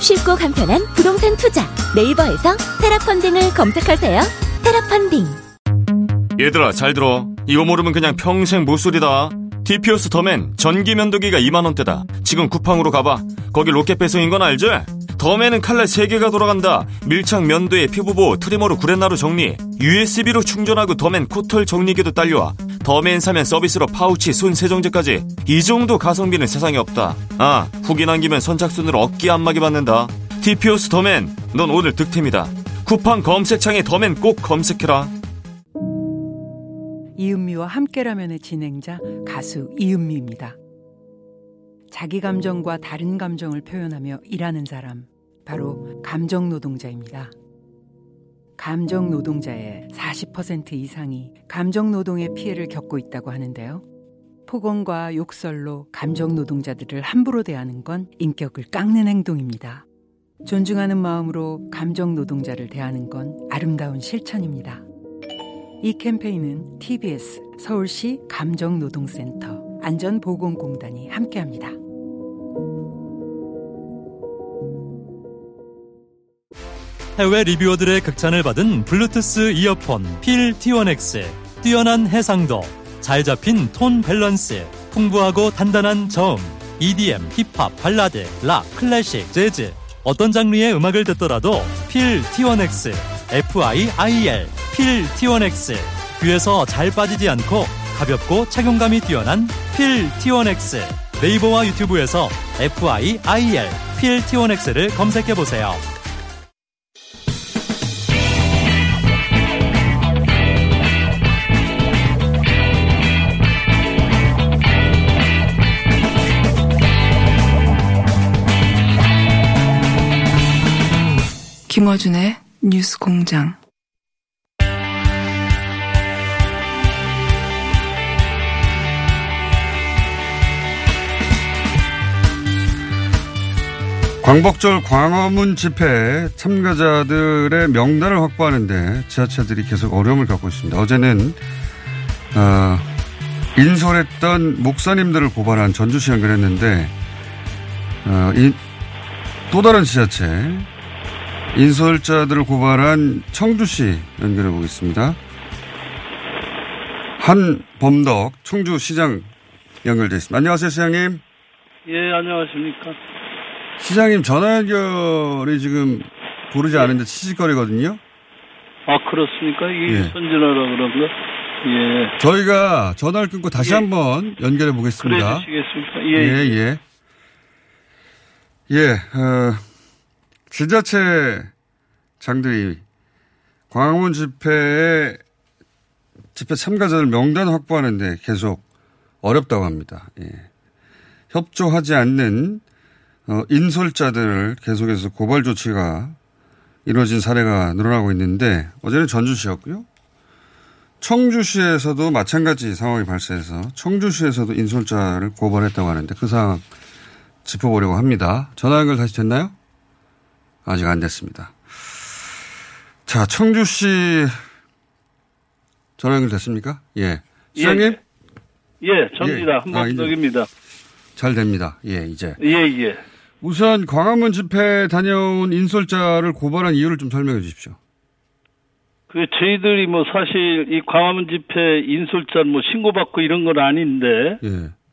쉽고 간편한 부동산 투자. 네이버에서 테라펀딩을 검색하세요. 테라펀딩. 얘들아 잘 들어. 이거 모르면 그냥 평생 모쏠이다 TPO스 더맨 전기 면도기가 2만원대다. 지금 쿠팡으로 가봐. 거기 로켓 배송인 건 알지? 더맨은 칼날 3개가 돌아간다. 밀착 면도에 피부보호 트리머로 구레나루 정리 USB로 충전하고 더맨 코털 정리기도 딸려와. 더맨 사면 서비스로 파우치 손 세정제까지. 이 정도 가성비는 세상에 없다. 아 후기 남기면 선착순으로 어깨 안마기 받는다. TPO스 더맨 넌 오늘 득템이다. 쿠팡 검색창에 더맨 꼭 검색해라 이은미와 함께라면의 진행자 가수 이은미입니다. 자기 감정과 다른 감정을 표현하며 일하는 사람, 바로 감정 노동자입니다. 감정 노동자의 40% 이상이 감정 노동의 피해를 겪고 있다고 하는데요. 폭언과 욕설로 감정 노동자들을 함부로 대하는 건 인격을 깎는 행동입니다. 존중하는 마음으로 감정 노동자를 대하는 건 아름다운 실천입니다. 이 캠페인은 TBS 서울시 감정노동센터 안전보건공단이 함께합니다. 해외 리뷰어들의 극찬을 받은 블루투스 이어폰 필 T1X 뛰어난 해상도 잘 잡힌 톤 밸런스 풍부하고 단단한 저음 EDM, 힙합, 발라드, 락, 클래식, 재즈 어떤 장르의 음악을 듣더라도 필 T1X FIIL 필 T1X 귀에서 잘 빠지지 않고 가볍고 착용감이 뛰어난 필 T1X 네이버와 유튜브에서 FIIL 필 T1X를 검색해 보세요. 김어준의 뉴스 공장. 광복절 광화문 집회 참가자들의 명단을 확보하는데 지하철들이 계속 어려움을 겪고 있습니다. 어제는 어, 인솔했던 목사님들을 고발한 전주시 연결했는데 어, 이, 또 다른 지자체 인솔자들을 고발한 청주시 연결해 보겠습니다. 한범덕 청주시장 연결돼 있습니다. 안녕하세요, 시장님. 예, 안녕하십니까. 시장님 전화 연결이 지금 고르지 않은데 치직거리거든요. 아, 그렇습니까? 이게 예. 선진화라 그런가? 예. 저희가 전화를 끊고 다시 예. 한번 연결해 그래 보겠습니다. 주시겠습니까? 예, 예. 예. 예, 어, 지자체 장들이 광화문 집회에 집회 참가자들 명단 확보하는데 계속 어렵다고 합니다. 예. 협조하지 않는 어, 인솔자들을 계속해서 고발 조치가 이루어진 사례가 늘어나고 있는데 어제는 전주시였고요. 청주시에서도 마찬가지 상황이 발생해서 청주시에서도 인솔자를 고발했다고 하는데 그 상황 짚어보려고 합니다. 전화 연결 다시 됐나요? 아직 안 됐습니다. 자, 청주시 전화 연결 됐습니까? 예. 시장님? 예, 접니다. 예. 아, 한번덕입니다 잘 됩니다. 예, 이제. 예, 예. 우선 광화문 집회 다녀온 인솔자를 고발한 이유를 좀 설명해 주십시오. 그 저희들이 뭐 사실 이 광화문 집회 인솔자 뭐 신고받고 이런 건 아닌데 예.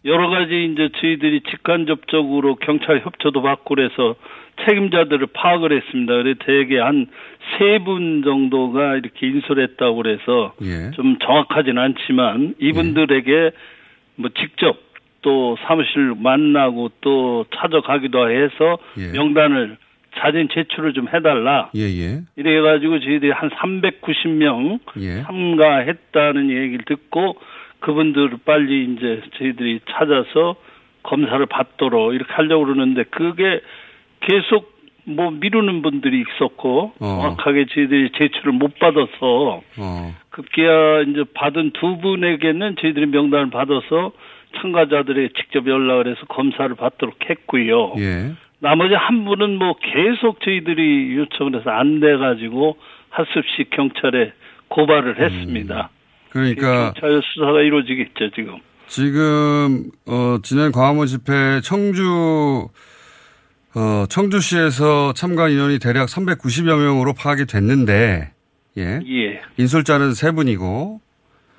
여러 가지 이제 저희들이 직간접적으로 경찰 협조도 받고 그래서 책임자들을 파악을 했습니다. 그래 대개 한 세 분 정도가 이렇게 인솔했다고 그래서 예. 좀 정확하진 않지만 이분들에게 뭐 직접 또 사무실 만나고 또 찾아가기도 해서 예. 명단을 사진 제출을 좀 해달라. 예, 예. 이래가지고 저희들이 한 390명 예. 참가했다는 얘기를 듣고 그분들을 빨리 이제 저희들이 찾아서 검사를 받도록 이렇게 하려고 그러는데 그게 계속 뭐 미루는 분들이 있었고 어. 정확하게 저희들이 제출을 못 받아서 어. 급기야 이제 받은 두 분에게는 저희들이 명단을 받아서 참가자들에게 직접 연락을 해서 검사를 받도록 했고요. 예. 나머지 한 분은 뭐 계속 저희들이 요청을 해서 안 돼가지고 없이 경찰에 고발을 했습니다. 그러니까 경찰 수사가 이루어지겠죠 지금. 지금 어 지난 광화문 집회 청주 어 청주시에서 참가 인원이 대략 390여 명으로 파악이 됐는데 예. 예. 인솔자는 세 분이고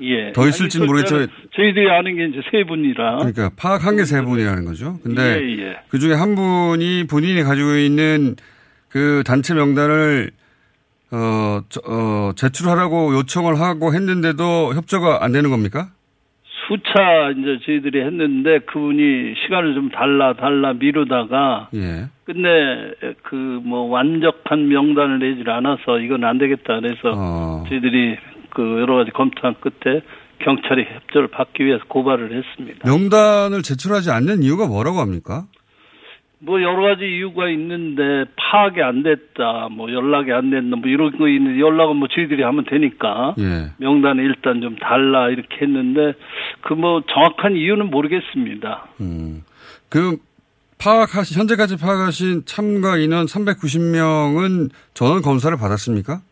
예. 더 있을지는 모르겠지만 저희들이 아는 게 이제 세 분이라. 그러니까 파악한 게 세 분이라는 거죠. 근데 예, 예. 그 중에 한 분이 본인이 가지고 있는 그 단체 명단을 어, 저- 어, 제출하라고 요청을 하고 했는데도 협조가 안 되는 겁니까? 수차 이제 저희들이 했는데 그분이 시간을 좀 달라 달라 미루다가 예. 끝내 그 뭐 완벽한 명단을 내질 않아서 이건 안 되겠다 그래서 어, 저희들이 그 여러 가지 검토한 끝에 경찰의 협조를 받기 위해서 고발을 했습니다. 명단을 제출하지 않는 이유가 뭐라고 합니까? 뭐 여러 가지 이유가 있는데 파악이 안 됐다, 뭐 연락이 안 됐나, 뭐 이런 거 있는데 연락은 뭐 저희들이 하면 되니까 예. 명단에 일단 좀 달라 이렇게 했는데 그 뭐 정확한 이유는 모르겠습니다. 음. 그 파악하신 현재까지 파악하신 참가 인원 390명은 전원 검사를 받았습니까?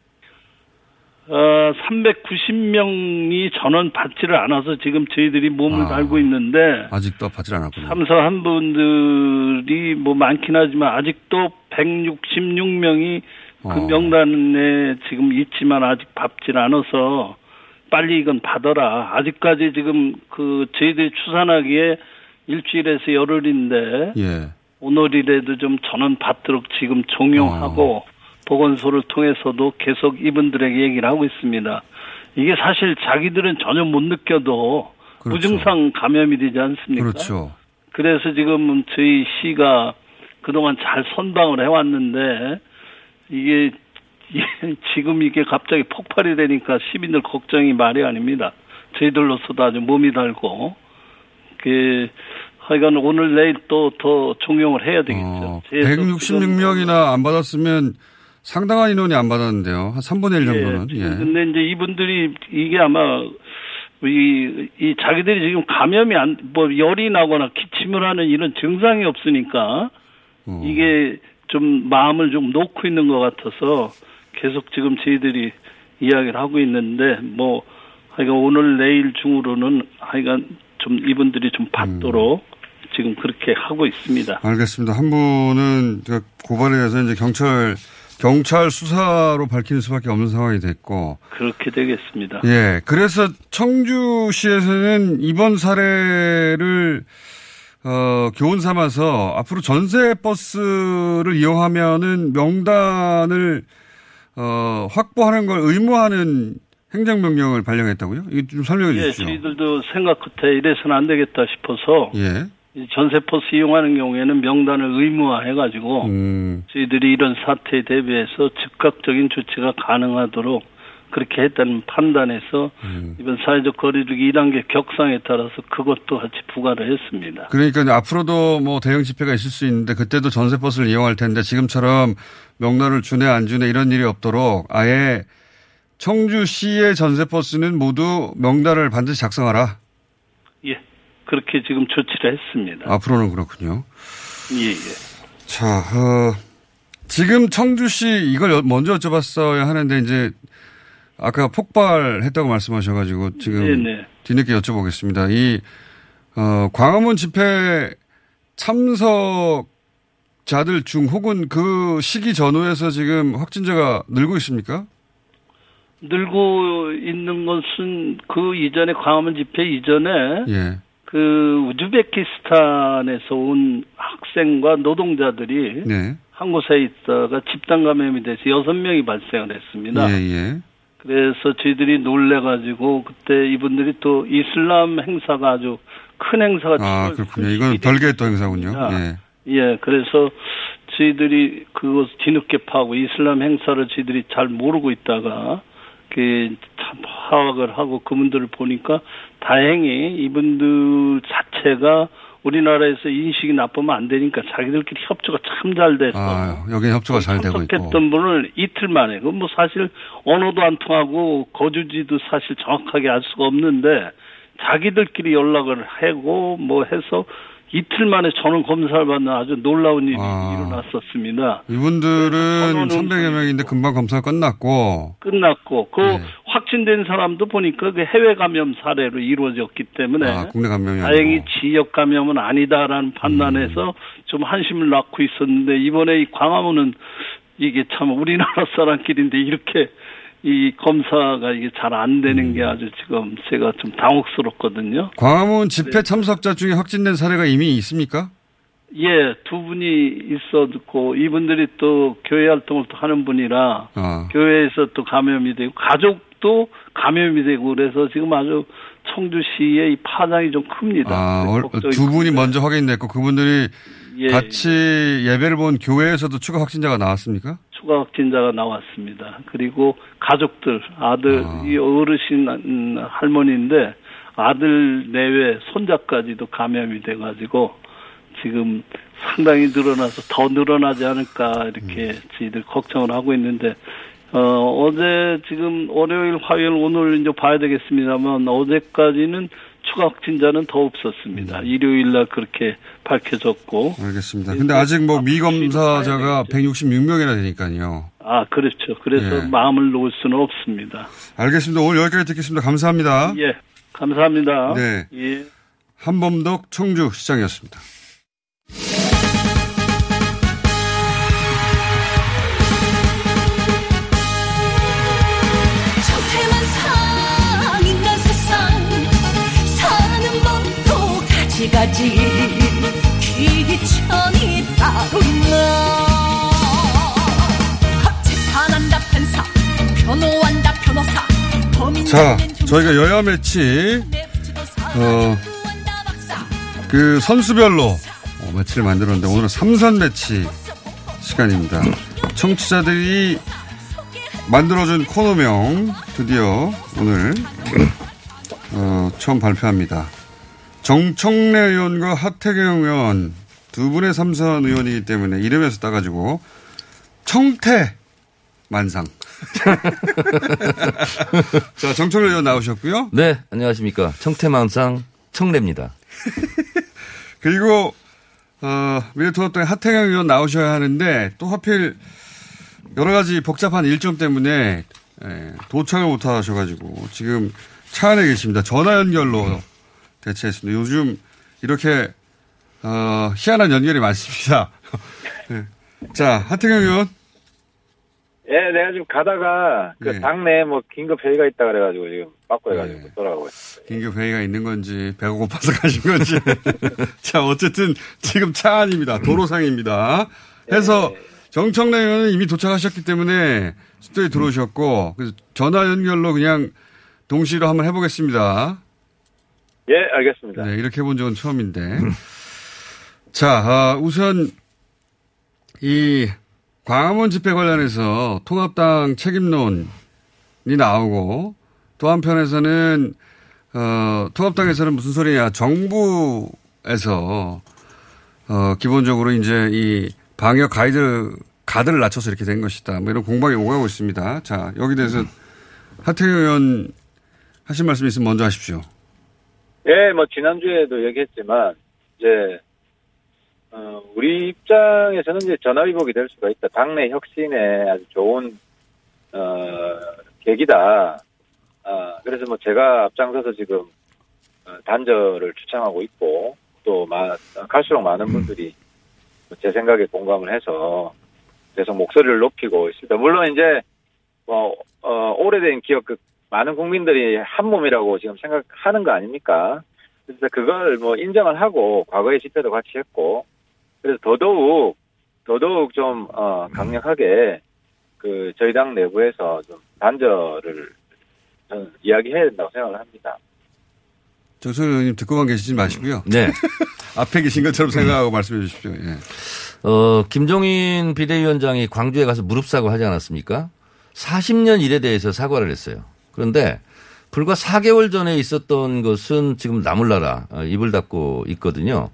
어, 390명이 전원 받지를 않아서 지금 저희들이 몸을 아. 달고 있는데 아직도 받질 않았군요. 참석한 분들이 뭐 많긴 하지만 아직도 166명이 그 어. 명단에 지금 있지만 아직 받질 않아서 빨리 이건 받아라. 아직까지 지금 그 저희들이 추산하기에 일주일에서 열흘인데 예. 오늘이라도 좀 전원 받도록 지금 종용하고 어. 보건소를 통해서도 계속 이분들에게 얘기를 하고 있습니다. 이게 사실 자기들은 전혀 못 느껴도 그렇죠. 무증상 감염이 되지 않습니까? 그렇죠. 그래서 지금 저희 시가 그동안 잘 선방을 해왔는데 이게 지금 이게 갑자기 폭발이 되니까 시민들 걱정이 말이 아닙니다. 저희들로서도 아주 몸이 달고 그 하여간 오늘 내일 또 더 종용을 해야 되겠죠. 어, 그래서 166명이나 안 받았으면 상당한 인원이 안 받았는데요. 한 3분의 1 정도는. 예. 예. 근데 이제 이분들이 이게 아마 이, 이 자기들이 지금 감염이 안, 뭐 열이 나거나 기침을 하는 이런 증상이 없으니까 어. 이게 좀 마음을 좀 놓고 있는 것 같아서 계속 지금 저희들이 이야기를 하고 있는데 뭐 하여간 오늘 내일 중으로는 하여간 좀 이분들이 좀 받도록 음. 지금 그렇게 하고 있습니다. 알겠습니다. 한 분은 그 고발에 대해서 이제 경찰 경찰 수사로 밝히는 수밖에 없는 상황이 됐고, 그렇게 되겠습니다. 예. 그래서 청주시에서는 이번 사례를 어, 교훈 삼아서 앞으로 전세 버스를 이용하면은 명단을 어, 확보하는 걸 의무화하는 행정명령을 발령했다고요? 이거 좀 설명해 예, 주십시오. 저희들도 생각 끝에 이래서는 안 되겠다 싶어서 예. 이 전세버스 이용하는 경우에는 명단을 의무화해가지고 음, 저희들이 이런 사태에 대비해서 즉각적인 조치가 가능하도록 그렇게 했다는 판단에서 음. 이번 사회적 거리두기 1단계 격상에 따라서 그것도 같이 부과를 했습니다. 그러니까 앞으로도 뭐 대형 집회가 있을 수 있는데 그때도 전세 버스를 이용할 텐데 지금처럼 명단을 주네 안 주네 이런 일이 없도록 아예 청주시의 전세 버스는 모두 명단을 반드시 작성하라. 예, 그렇게 지금 조치를 했습니다. 앞으로는 그렇군요. 예, 예. 자, 어, 지금 청주시 이걸 여- 먼저 여쭤봤어야 하는데 이제 아까 폭발했다고 말씀하셔가지고 지금 네네. 뒤늦게 여쭤보겠습니다. 이 어, 광화문 집회 참석자들 중 혹은 그 시기 전후에서 지금 확진자가 늘고 있습니까? 늘고 있는 것은 그 이전에 광화문 집회 이전에 예. 그 우즈베키스탄에서 온 학생과 노동자들이 네. 한 곳에 있다가 집단 감염이 돼서 여섯 명이 발생을 했습니다. 예, 예. 그래서 저희들이 놀래가지고 그때 이분들이 또 이슬람 행사가 아주 큰 행사가 아, 7월 그렇군요. 이건 31일 별개의 또 행사군요. 있습니다. 예. 예, 그래서 저희들이 그것 뒤늦게 파고 이슬람 행사를 저희들이 잘 모르고 있다가 그참 파악을 하고 그분들을 보니까 다행히 이분들 자체가 우리나라에서 인식이 나쁘면 안 되니까 자기들끼리 협조가 참 잘 돼서 아, 여기 협조가 잘 되고 있고. 참석했던 분을 이틀 만에 그건 뭐 사실 언어도 안 통하고 거주지도 사실 정확하게 알 수가 없는데 자기들끼리 연락을 하고 뭐 해서 이틀 만에 전원 검사를 받는 아주 놀라운 일이 아. 일어났었습니다. 이분들은 300여 명인데 금방 검사가 끝났고. 끝났고 그 네. 확진된 사람도 보니까 그 해외 감염 사례로 이루어졌기 때문에 아, 국내 감염이 다행히. 지역 감염은 아니다라는 판단에서 좀 한심을 낳고 있었는데 이번에 이 광화문은 이게 참 우리나라 사람끼리인데 이렇게 이 검사가 이게 잘 안 되는 게 아주 지금 제가 좀 당혹스럽거든요. 광화문 집회 참석자 중에 확진된 사례가 이미 있습니까? 예, 두 분이 있었고 이분들이 또 교회 활동을 또 하는 분이라 아. 교회에서 또 감염이 되고 가족도 감염이 되고 그래서 지금 아주 청주시의 이 파장이 좀 큽니다. 아, 얼- 걱정이 두 분이. 먼저 확인됐고 그분들이 예, 같이 예 배를 본 교회에서도 추가 확진자가 나왔습니까? 추가 확진자가 나왔습니다. 그리고 가족들, 아들, 아. 이 어르신 음, 할머니인데 아들 내외 손자까지도 감염이 돼가지고 지금 상당히 늘어나서 더 늘어나지 않을까 이렇게 음. 저희들 걱정을 하고 있는데 어, 어제 지금 월요일, 화요일, 오늘 이제 봐야 되겠습니다만 어제까지는 추가 확진자는 더 없었습니다. 일요일 날 그렇게 밝혀졌고 알겠습니다. 근데 아직 뭐 미검사자가 166명이나 되니까요. 아, 그렇죠. 그래서 예. 마음을 놓을 수는 없습니다. 알겠습니다. 오늘 여기까지 듣겠습니다. 감사합니다. 예, 감사합니다. 네. 예. 한범덕 청주시장이었습니다. 법도 가지가지 귀천이 따로 있나 재판한다 판사 변호한다 변호사 자, 저희가 여야 매치, 어, 그 선수별로 어, 매치를 만들었는데 오늘은 삼선 매치 시간입니다. 청취자들이 만들어준 코너명 드디어 오늘 어, 처음 발표합니다. 정청래 의원과 하태경 의원 두 분의 삼선 의원이기 때문에 이름에서 따가지고 청태 만상. 자, 정청래 의원 나오셨고요. 네, 안녕하십니까. 청태망상 청래입니다. 그리고 어, 미래통합당의 하태경 의원 나오셔야 하는데 또 하필 여러 가지 복잡한 일정 때문에 예, 도착을 못 하셔가지고 지금 차 안에 계십니다. 전화 연결로 대체했습니다. 요즘 이렇게 어, 희한한 연결이 많습니다. 예. 자, 하태경 의원. 예, 내가 지금 가다가 그 네. 당내 뭐 긴급 회의가 있다 그래가지고 지금 바꿔 해가지고 네. 돌아가고 있어요. 긴급 회의가 있는 건지 배가 고파서 가신 건지. 자, 어쨌든 지금 차 안입니다. 도로상입니다. 해서 정청래 의원은 이미 도착하셨기 때문에 스튜디오에 들어오셨고 그래서 전화 연결로 그냥 동시로 한번 해보겠습니다. 예, 알겠습니다. 네, 이렇게 해본 적은 처음인데. 자, 아, 우선 이 광화문 집회 관련해서 통합당 책임론이 나오고 또 한편에서는 어, 통합당에서는 무슨 소리냐 정부에서 어, 기본적으로 이제 이 방역 가이드 가드를 낮춰서 이렇게 된 것이다. 뭐 이런 공방이 오가고 있습니다. 자, 여기 대해서 하태경 의원 하신 말씀 있으면 먼저 하십시오. 예, 뭐 지난주에도 얘기했지만 이제 어, 우리 입장에서는 이제 전화위복이 될 수가 있다. 당내 혁신에 아주 좋은 어, 계기다. 아, 그래서 뭐 제가 앞장서서 지금 어, 단절을 추천하고 있고 또 마, 갈수록 많은 분들이 제 생각에 공감을 해서 계속 목소리를 높이고 있습니다. 물론 이제 뭐 어, 오래된 기억 그 많은 국민들이 한 몸이라고 지금 생각하는 거 아닙니까? 그래서 그걸 뭐 인정을 하고 과거의 집회도 같이 했고 그래서 더더욱 더더욱 좀 어, 강력하게 그 저희 당 내부에서 좀 단절을 저는 이야기해야 된다고 생각을 합니다. 정선 의원님 듣고만 계시지 마시고요. 네. 앞에 계신 것처럼 생각하고 말씀해 주십시오. 예. 어, 김종인 비대위원장이 광주에 가서 무릎 사고 하지 않았습니까? 40년 일에 대해서 사과를 했어요. 그런데 불과 4개월 전에 있었던 것은 지금 나물나라 어, 입을 닫고 있거든요.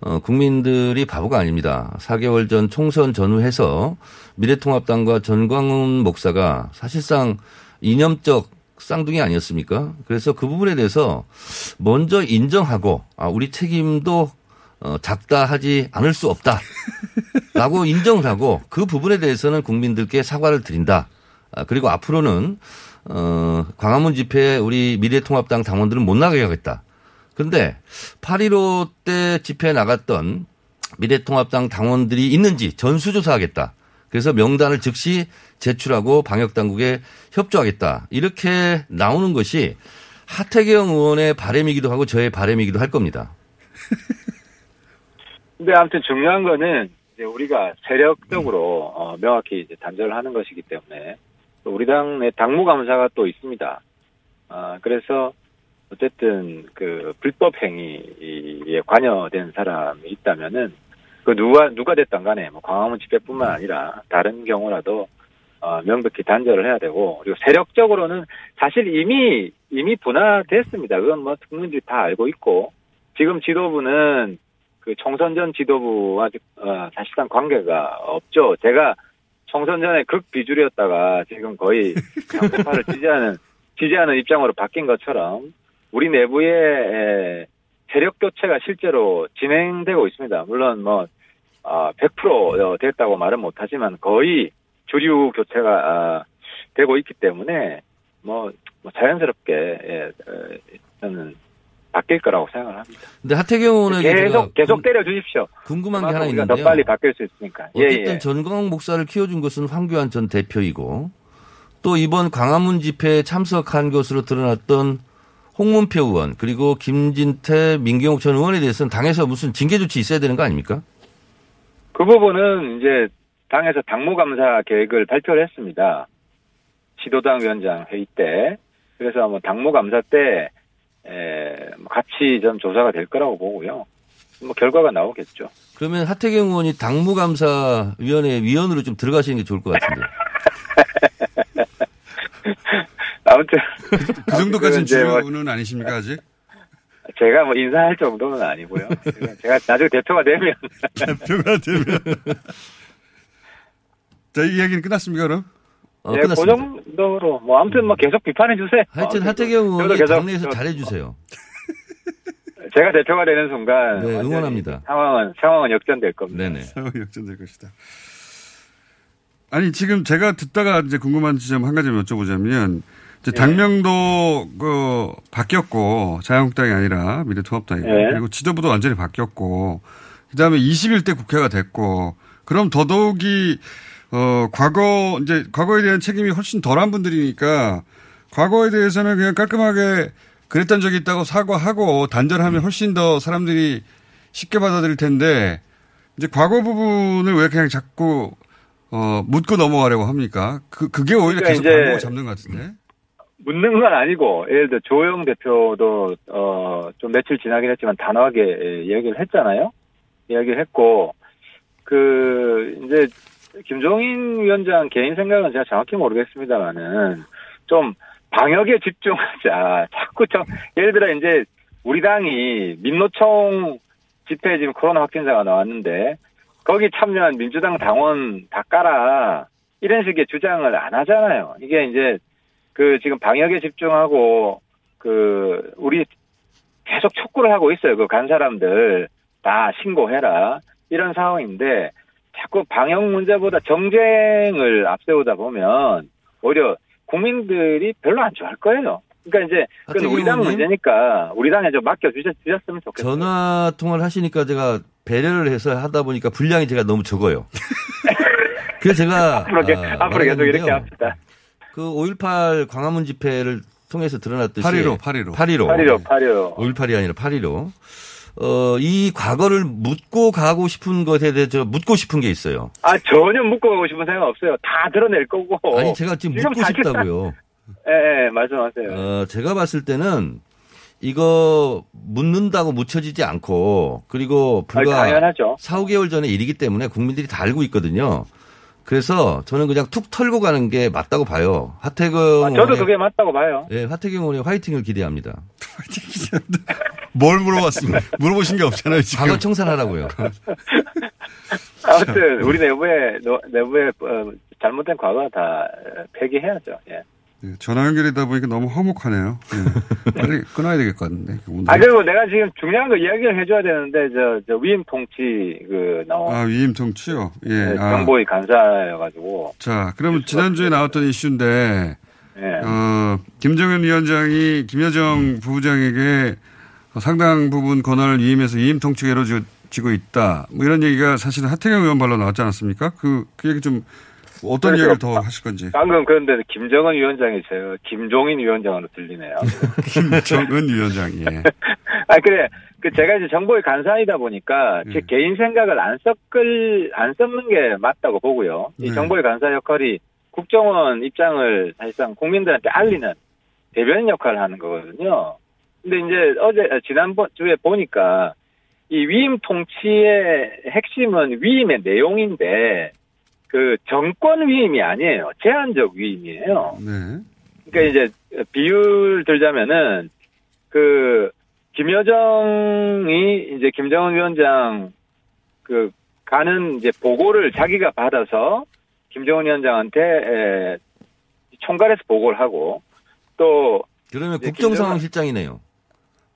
어, 국민들이 바보가 아닙니다. 4개월 전 총선 전후해서 미래통합당과 전광훈 목사가 사실상 이념적 쌍둥이 아니었습니까? 그래서 그 부분에 대해서 먼저 인정하고 아, 우리 책임도 어, 작다 하지 않을 수 없다. 라고 인정을 하고 그 부분에 대해서는 국민들께 사과를 드린다. 아, 그리고 앞으로는 어, 광화문 집회에 우리 미래통합당 당원들은 못 나가게 하겠다. 그런데 8.15 때 집회에 나갔던 미래통합당 당원들이 있는지 전수조사하겠다. 그래서 명단을 즉시 제출하고 방역당국에 협조하겠다. 이렇게 나오는 것이 하태경 의원의 바램이기도 하고 저의 바램이기도 할 겁니다. 근데 아무튼 중요한 거는 이제 우리가 세력적으로 어, 명확히 이제 단절을 하는 것이기 때문에 또 우리 당의 당무감사가 또 있습니다. 아, 그래서 어쨌든 그 불법 행위에 관여된 사람이 있다면은 그 누가 누가 됐든 간에 뭐 광화문 집회뿐만 아니라 다른 경우라도 어, 명백히 단절을 해야 되고 그리고 세력적으로는 사실 이미 이미 분화됐습니다. 그건 뭐 국민들이 다 알고 있고 지금 지도부는 그 총선 전 지도부와 어, 사실상 관계가 없죠. 제가 총선 전에 극 비주류였다가 지금 거의 양파를 지지하는 지지하는 입장으로 바뀐 것처럼 우리 내부의 에, 세력 교체가 실제로 진행되고 있습니다. 물론 뭐 어, 100% 됐다고 말은 못하지만 거의 주류 교체가 아, 되고 있기 때문에 뭐, 뭐 자연스럽게 예, 에, 저는 바뀔 거라고 생각을 합니다. 근데 하태경 의원에게 계속 계속 때려 주십시오. 궁금한 게 하나 있는데요. 더 빨리 바뀔 수 있으니까. 예, 어쨌든 예. 전광훈 목사를 키워준 것은 황교안 전 대표이고 또 이번 광화문 집회에 참석한 것으로 드러났던 홍문표 의원 그리고 김진태 민경욱 전 의원에 대해서는 당에서 무슨 징계 조치 있어야 되는 거 아닙니까? 그 부분은 이제 당에서 당무감사 계획을 발표를 했습니다. 지도당 위원장 회의 때. 그래서 뭐 당무감사 때, 에, 뭐 같이 좀 조사가 될 거라고 보고요. 뭐 결과가 나오겠죠. 그러면 하태경 의원이 당무감사위원회 위원으로 좀 들어가시는 게 좋을 것 같은데. 아무튼. 그 정도까지는 이제 뭐 아니십니까 아직? 제가 뭐 인사할 정도는 아니고요. 제가 나중에 대표가 되면. 대표가 되면. 자, 이 이야기는 끝났습니까, 그럼? 어, 예, 그 끝났습니다. 정도로 뭐 아무튼 뭐 계속 비판해 주세요. 하여튼 어, 하태경 의원이 계속 당내에서 저- 잘해 주세요. 제가 대표가 되는 순간 네, 응원합니다. 상황은 상황은 역전될 겁니다. 네네. 상황이 역전될 것이다. 아니 지금 제가 듣다가 이제 궁금한 지점 한 가지 여쭤보자면 이제 당명도 그 바뀌었고 자유한국당이 아니라 미래통합당이고 네. 그리고 지도부도 완전히 바뀌었고 그다음에 21대 국회가 됐고 그럼 더더욱이 어 과거 이제 과거에 대한 책임이 훨씬 덜한 분들이니까 과거에 대해서는 그냥 깔끔하게 그랬던 적이 있다고 사과하고 단절하면 훨씬 더 사람들이 쉽게 받아들일 텐데 이제 과거 부분을 왜 그냥 자꾸 어 묻고 넘어가려고 합니까? 그 그게 오히려 그러니까 계속 발목을 잡는 것 같은데. 묻는 건 아니고 예를 들어 조영 대표도 어 좀 며칠 지나긴 했지만 단호하게 예, 이야기를 했잖아요. 이야기를 했고 그 이제 김종인 위원장 개인 생각은 제가 정확히 모르겠습니다만은 좀 방역에 집중하자. 자꾸 좀 예를 들어 이제 우리 당이 민노총 집회 지금 코로나 확진자가 나왔는데 거기 참여한 민주당 당원 다 깔아 이런 식의 주장을 안 하잖아요. 이게 이제 그 지금 방역에 집중하고 그 우리 계속 촉구를 하고 있어요. 그 간 사람들 다 신고해라 이런 상황인데 자꾸 방역 문제보다 정쟁을 앞세우다 보면 오히려 국민들이 별로 안 좋아할 거예요. 그러니까 이제 그건 우리 당? 문제니까 우리 당에 좀 맡겨 주셨, 주셨으면 좋겠어요. 전화 통화를 하시니까 제가 배려를 해서 하다 보니까 분량이 제가 너무 적어요. 그래서 제가 앞으로, 게- 아, 앞으로 계속 이렇게. 합시다. 그 5.18 광화문 집회를 통해서 드러났듯이 8.15, 8.15. 8.15. 8.15, 8.15. 5.18이 아니라 8.15. 어, 이 과거를 묻고 가고 싶은 것에 대해서 묻고 싶은 게 있어요. 아 전혀 묶고 가고 싶은 생각 없어요. 다 드러낼 거고. 아니, 제가 지금 묻고 사실상- 싶다고요. 예, 예, 말씀하세요. 어, 제가 봤을 때는 이거 묻는다고 묻혀지지 않고 그리고 불과 당연하죠. 4, 5개월 전의 일이기 때문에 국민들이 다 알고 있거든요. 그래서 저는 그냥 툭 털고 가는 게 맞다고 봐요. 하태경 아, 저도 그게 맞다고 봐요. 예, 하태경 의원의 화이팅을 기대합니다. 뭘 물어봤습니까? 물어보신 게 없잖아요, 지금. 과거 청산하라고요. 아무튼 우리 내부에 노- 내부에 어, 잘못된 과거 다 어, 폐기해야죠. 예. 예, 전화 연결이다 보니까 너무 허목하네요. 예. 빨리 끊어야 될 것 같은데. 오늘. 아 그리고 내가 지금 중요한 거 이야기를 해줘야 되는데 저, 저 위임 통치 그 나온 아, 위임 통치요? 예. 네, 아. 정보의 간사여가지고 자, 그러면 지난주에 나왔던 이슈인데, 예. 어, 김정은 위원장이 김여정 부부장에게 상당 부분 권한을 위임해서 위임 통치가 이루어지고 있다. 뭐 이런 얘기가 사실은 하태경 의원 발로 나왔지 않았습니까? 그, 그 얘기 좀 어떤 이야기를 더 하실 건지. 방금 그런데 김정은 위원장이 저 김종인 위원장으로 들리네요. 김정은 위원장이. 예. 아 그래 그 제가 이제 정보의 간사이다 보니까 제 개인 생각을 안 섞을 안 섞는 게 맞다고 보고요. 이 네. 정보의 간사 역할이 국정원 입장을 사실상 국민들한테 알리는 대변인 역할을 하는 거거든요. 근데 이제 어제 아, 지난번 주에 보니까 이 위임 통치의 핵심은 위임의 내용인데 그 정권 위임이 아니에요. 제한적 위임이에요. 네. 그러니까 이제 비율 들자면은 그 김여정이 이제 김정은 위원장 그 가는 이제 보고를 자기가 받아서 김정은 위원장한테 에, 총괄해서 보고를 하고 또 그러면 네, 국정상황 실장이네요.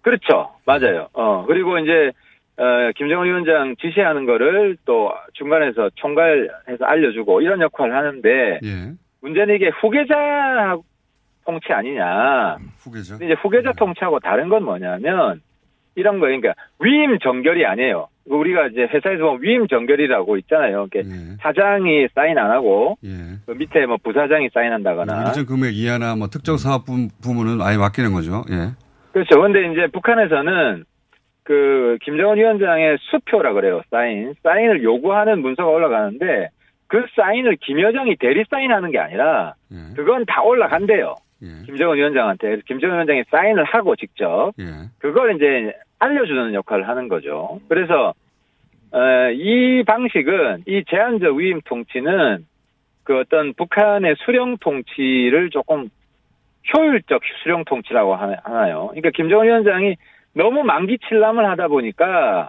그렇죠 맞아요 어 그리고 이제 어, 김정은 위원장 지시하는 거를 또 중간에서 총괄해서 알려주고 이런 역할을 하는데 예. 문제는 이게 후계자 통치 아니냐 후계자. 근데 이제 후계자 통치하고 다른 건 뭐냐면 이런 거예요. 그러니까 위임 정결이 아니에요. 우리가 이제 회사에서 보면 위임 정결이라고 있잖아요. 이렇게 사장이 사인 안 하고 예. 그 밑에 뭐 부사장이 사인한다거나 일정 금액 이하나 뭐 특정 사업 부- 부문은 아예 맡기는 거죠. 예. 그렇죠. 근데 이제 북한에서는 그 김정은 위원장의 수표라 그래요. 사인 사인을 요구하는 문서가 올라가는데 그 사인을 김 여정이 대리 사인하는 게 아니라 예. 그건 다 올라간대요. 김정은 위원장한테 김정은 위원장이 사인을 하고 직접 예. 그걸 이제 알려주는 역할을 하는 거죠. 그래서 어, 이 방식은 이 제한적 위임 통치는 그 어떤 북한의 수령 통치를 조금 효율적 수령 통치라고 하- 하나요. 그러니까 김정은 위원장이 너무 만기 칠람을 하다 보니까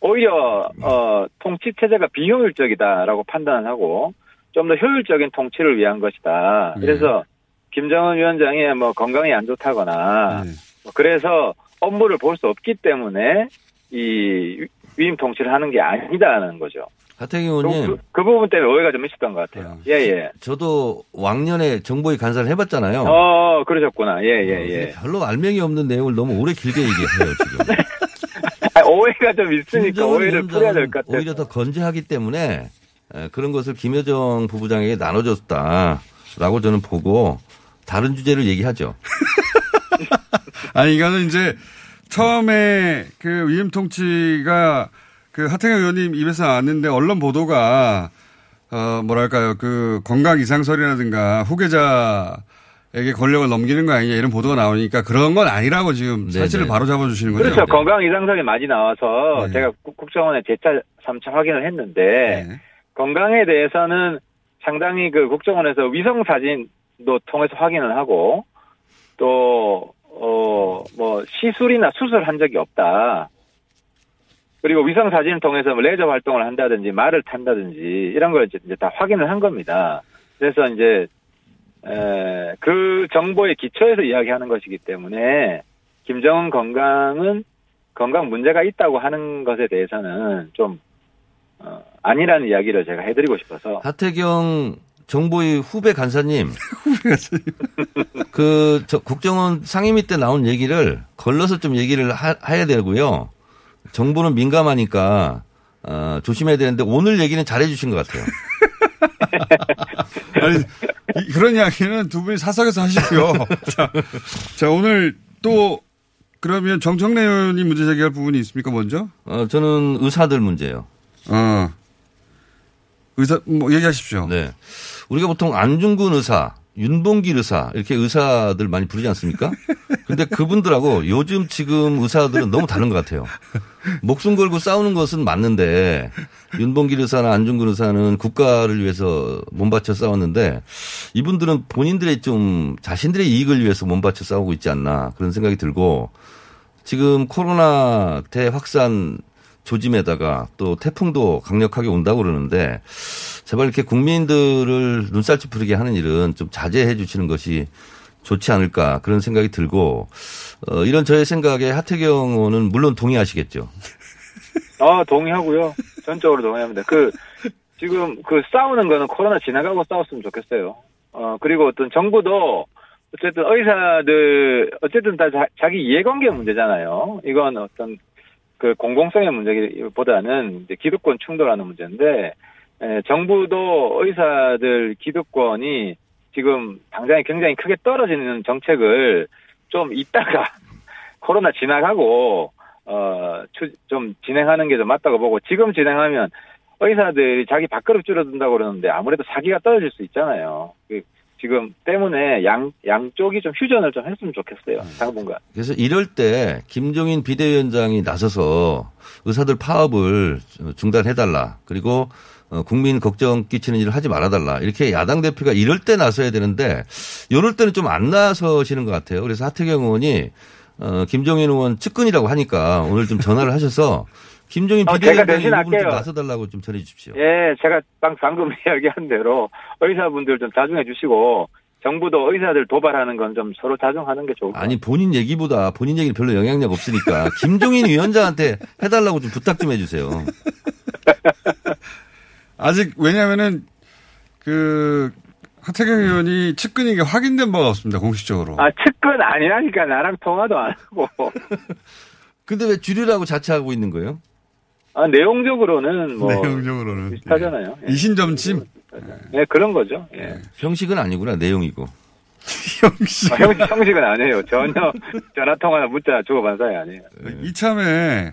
오히려 어, 통치 체제가 비효율적이다라고 판단을 하고 좀 더 효율적인 통치를 위한 것이다. 그래서 김정은 위원장이 뭐 건강이 안 좋다거나 뭐 그래서 업무를 볼 수 없기 때문에 이 위임 통치를 하는 게 아니다는 거죠. 하태경 의원님. 그, 그 부분 때문에 오해가 좀 있었던 것 같아요. 예, 예. 저도 왕년에 정보위 간사를 해봤잖아요. 어, 그러셨구나. 예, 예, 예. 별로 알맹이 없는 내용을 너무 오래 길게 얘기해요, 지금. 아, 오해가 좀 있으니까 오해를 풀어야 될 것 같아요. 오히려 더 건재하기 때문에 에, 그런 것을 김여정 부부장에게 나눠줬다라고 저는 보고 다른 주제를 얘기하죠. 아니 이거는 이제 처음에 그 위임 통치가 그 하태경 의원님 입에서 나왔는데 언론 보도가 어 뭐랄까요. 그 건강 이상설이라든가 후계자에게 권력을 넘기는 거 아니냐 이런 보도가 나오니까 그런 건 아니라고 지금 사실을 바로 잡아주시는 거죠. 그렇죠. 건강 이상설이 많이 나와서 제가 국- 국정원에 재차 3차 확인을 했는데 건강에 대해서는 상당히 그 국정원에서 위성 사진도 통해서 확인을 하고 또 어 뭐 시술이나 수술한 적이 없다. 그리고 위성 사진을 통해서 뭐 레이저 활동을 한다든지 말을 탄다든지 이런 걸 이제 다 확인을 한 겁니다. 그래서 이제 에, 그 정보의 기초에서 이야기하는 것이기 때문에 김정은 건강은 건강 문제가 있다고 하는 것에 대해서는 좀 어, 아니라는 이야기를 제가 해드리고 싶어서 하태경 정보위 후배 간사님. 그, 저, 국정원 상임위 때 나온 얘기를 걸러서 좀 얘기를 하, 해야 되고요. 정보는 민감하니까, 어, 조심해야 되는데 오늘 얘기는 잘해 주신 것 같아요. 아니, 이- 그런 이야기는 두 분이 사석에서 하시고요. 자, 자, 오늘 또 그러면 정청래 의원이 문제 제기할 부분이 있습니까, 먼저? 어, 저는 의사들 문제요. 어. 의사, 뭐, 얘기하십시오. 네. 우리가 보통 안중근 의사, 윤봉길 의사 이렇게 의사들 많이 부르지 않습니까? 근데 그분들하고 요즘 지금 의사들은 너무 다른 것 같아요. 목숨 걸고 싸우는 것은 맞는데 윤봉길 의사나 안중근 의사는 국가를 위해서 몸바쳐 싸웠는데 이분들은 본인들의 좀 자신들의 이익을 위해서 몸바쳐 싸우고 있지 않나 그런 생각이 들고 지금 코로나 대확산 조짐에다가 또 태풍도 강력하게 온다고 그러는데 제발 이렇게 국민들을 눈살 찌푸리게 하는 일은 좀 자제해 주시는 것이 좋지 않을까 그런 생각이 들고 어, 이런 저의 생각에 하태경 의원은 물론 동의하시겠죠. 아, 동의하고요. 전적으로 동의합니다. 그, 지금 그 싸우는 거는 코로나 지나가고 싸웠으면 좋겠어요. 어, 그리고 어떤 정부도 어쨌든 의사들, 어쨌든 다 자, 기 이해관계 문제잖아요. 이건 어떤 그 공공성의 문제보다는 이제 기득권 충돌하는 문제인데, 에, 정부도 의사들 기득권이 지금 당장에 굉장히 크게 떨어지는 정책을 좀 이따가 코로나 지나가고 어, 좀 진행하는 게 좀 맞다고 보고 지금 진행하면 의사들이 자기 밥그릇 줄어든다고 그러는데 아무래도 사기가 떨어질 수 있잖아요. 그 지금 때문에 양, 양쪽이 좀 휴전을 좀 했으면 좋겠어요. 당분간. 그래서 이럴 때 김종인 비대위원장이 나서서 의사들 파업을 중단해달라. 그리고 어, 국민 걱정 끼치는 일을 하지 말아달라. 이렇게 야당 대표가 이럴 때 나서야 되는데 이럴 때는 좀 안 나서시는 것 같아요. 그래서 하태경 의원이 어, 김종인 의원 측근이라고 하니까 오늘 좀 전화를 하셔서 김종인 비대위원장이 어, 이분 좀 나서달라고 좀 전해 주십시오. 예, 제가 방금 이야기한 대로 의사분들 좀 자중해 주시고 정부도 의사들 도발하는 건 좀 서로 자중하는 게 좋을 것 같아요. 아니 본인 얘기보다 본인 얘기는 별로 영향력 없으니까 김종인 위원장한테 해달라고 좀 부탁 좀 해주세요. 아직 왜냐하면은 그 하태경 의원이 측근인 게 확인된 바가 없습니다 공식적으로. 아 측근 아니라니까 나랑 통화도 안 하고. 근데 왜 줄이라고 자처하고 있는 거예요? 아 내용적으로는 뭐 내용적으로는 비슷하잖아요. 예. 이신점침. 네 그런 거죠. 예. 네. 형식은 아니구나 내용이고. 형식. 아, 형, 형식은 아니에요. 전혀 전화 통화나 문자 주고받은 사이 아니에요. 네. 이참에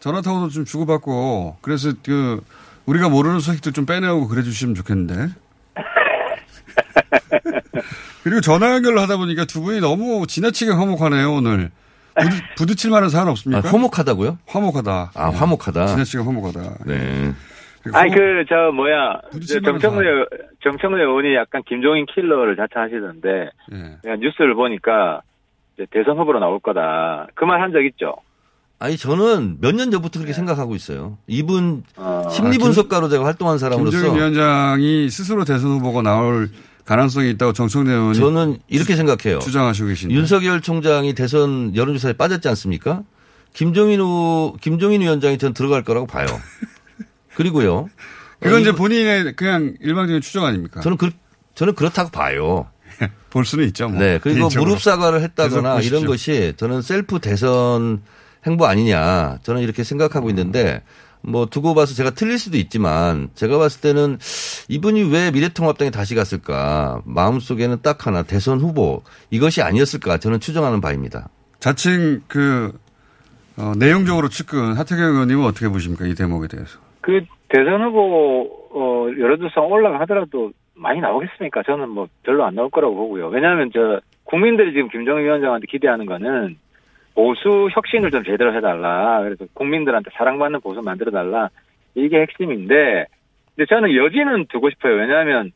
전화 통화도 좀 주고받고 그래서 그 우리가 모르는 소식도 좀 빼내고 그래 주시면 좋겠는데. 그리고 전화 연결을 하다 보니까 두 분이 너무 지나치게 화목하네요, 오늘. 부딪, 부딪힐 만한 사안 없습니까? 아, 화목하다고요? 화목하다. 아, 화목하다. 지나치게 화목하다. 네. 아니, 그, 저, 뭐야. 정청래, 정청래 의원이 약간 김종인 킬러를 자처하시던데. 네. 뉴스를 보니까 대선 후보로 나올 거다. 그 말 한 적 있죠? 아니 저는 몇 년 전부터 그렇게 네. 생각하고 있어요. 이분 어, 심리 분석가로 제가 활동한 사람으로서 김정인 위원장이 스스로 대선 후보가 나올 가능성이 있다고 정청래 의원이 저는 이렇게 생각해요. 주장하시고 계신데 윤석열 총장이 대선 여론조사에 빠졌지 않습니까? 김종인 후 김종인 위원장이 전 들어갈 거라고 봐요. 그리고요. 그건 이제 본인의 그냥 일방적인 추정 아닙니까? 저는 그 저는 그렇다고 봐요. 볼 수는 있죠. 뭐. 네. 그리고 무릎 사과를 했다거나 이런 것이 저는 셀프 대선 행보 아니냐 저는 이렇게 생각하고 있는데 뭐 두고 봐서 제가 틀릴 수도 있지만 제가 봤을 때는 이분이 왜 미래통합당에 다시 갔을까 마음속에는 딱 하나 대선 후보 이것이 아니었을까 저는 추정하는 바입니다. 자칭 그 어, 내용적으로 측근 하태경 의원님은 어떻게 보십니까 이 대목에 대해서? 그 대선 후보 어, 여론조사 올라가더라도 많이 나오겠습니까? 저는 뭐 별로 안 나올 거라고 보고요. 왜냐하면 저 국민들이 지금 김정일 위원장한테 기대하는 거는 보수 혁신을 좀 제대로 해달라. 그래서 국민들한테 사랑받는 보수 만들어달라. 이게 핵심인데, 근데 저는 여지는 두고 싶어요. 왜냐하면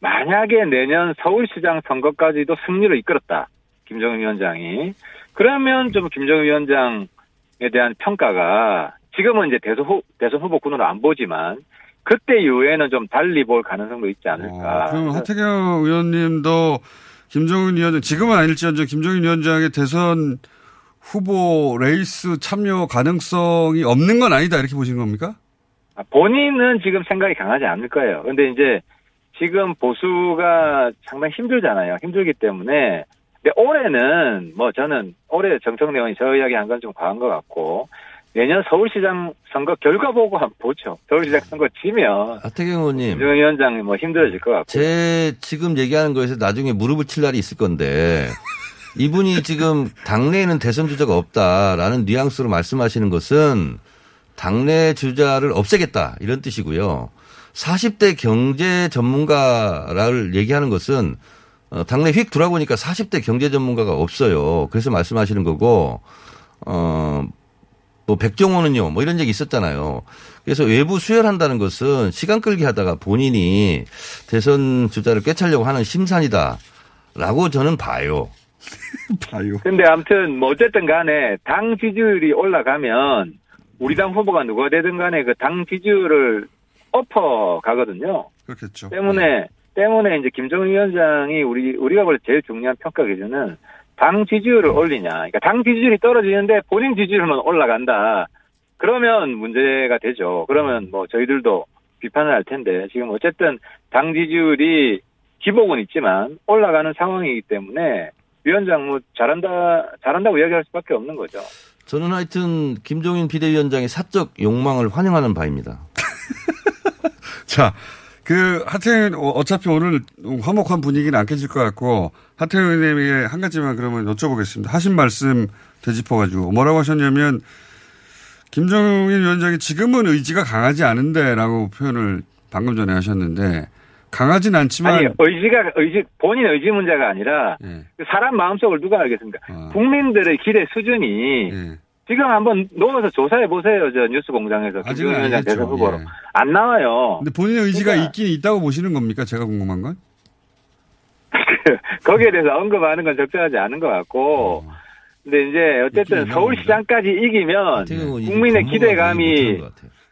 만약에 내년 서울시장 선거까지도 승리로 이끌었다. 김정은 위원장이. 그러면 좀 김정은 위원장에 대한 평가가 지금은 이제 대선, 후, 대선 후보군으로 안 보지만 그때 이후에는 좀 달리 볼 가능성도 있지 않을까. 어, 그럼 하태경 의원님도 김정은 위원장, 지금은 아닐지언정 김정은 위원장의 대선 후보 레이스 참여 가능성이 없는 건 아니다 이렇게 보시는 겁니까? 아, 본인은 지금 생각이 강하지 않을 거예요. 근데 이제 지금 보수가 상당히 힘들잖아요. 힘들기 때문에 근데 올해는 뭐 저는 올해 정청래 의원이 저 이야기 한 건 좀 과한 것 같고 내년 서울시장 선거 결과 보고 한번 보죠. 서울시장 선거 지면 하태경 의원님 위원장 뭐 힘들어질 것 같고 제 지금 얘기하는 거에서 나중에 무릎을 칠 날이 있을 건데 이분이 지금 당내에는 대선 주자가 없다라는 뉘앙스로 말씀하시는 것은 당내 주자를 없애겠다 이런 뜻이고요. 40대 경제 전문가를 얘기하는 것은 어, 당내 휙 돌아보니까 40대 경제 전문가가 없어요. 그래서 말씀하시는 거고, 어, 뭐 백종원은요, 뭐 이런 얘기 있었잖아요. 그래서 외부 수혈한다는 것은 시간 끌기 하다가 본인이 대선 주자를 꿰차려고 하는 심산이다라고 저는 봐요. 봐요. 근데 아무튼 뭐 어쨌든 간에 당 지지율이 올라가면 우리 당 후보가 누가 되든 간에 그 당 지지율을 엎어 가거든요. 그렇겠죠. 때문에 때문에 이제 김정은 위원장이 우리 우리가 볼 때 제일 중요한 평가 기준은 당 지지율을 올리냐. 그러니까 당 지지율이 떨어지는데 본인 지지율만 올라간다. 그러면 문제가 되죠. 그러면 뭐 저희들도 비판을 할 텐데 지금 어쨌든 당 지지율이 기복은 있지만 올라가는 상황이기 때문에 위원장 뭐 잘한다 잘한다고 이야기할 수밖에 없는 거죠. 저는 하여튼 김종인 비대위원장의 사적 욕망을 환영하는 바입니다. 자, 그 하태영 어차피 오늘 화목한 분위기는 안 깨질 것 같고 하태영 의원님에게 한 가지만 그러면 여쭤보겠습니다. 하신 말씀 되짚어가지고 뭐라고 하셨냐면 김정인 위원장이 지금은 의지가 강하지 않은데라고 표현을 방금 전에 하셨는데 강하진 않지만 아니 의지가 의지 본인 의지 문제가 아니라 예. 사람 마음속을 누가 알겠습니까? 아. 국민들의 기대 수준이 예. 지금 한번 넣어서 조사해 보세요. 저 뉴스 공장에서 아직은 김정인 위원장 아니겠죠. 대선 후보로 예. 안 나와요. 근데 본인의 의지가 그러니까- 있긴 있다고 보시는 겁니까? 제가 궁금한 건? 거기에 대해서 언급하는 건 적절하지 않은 것 같고. 어. 근데 이제 어쨌든 서울시장까지 이기면 국민의 기대감이.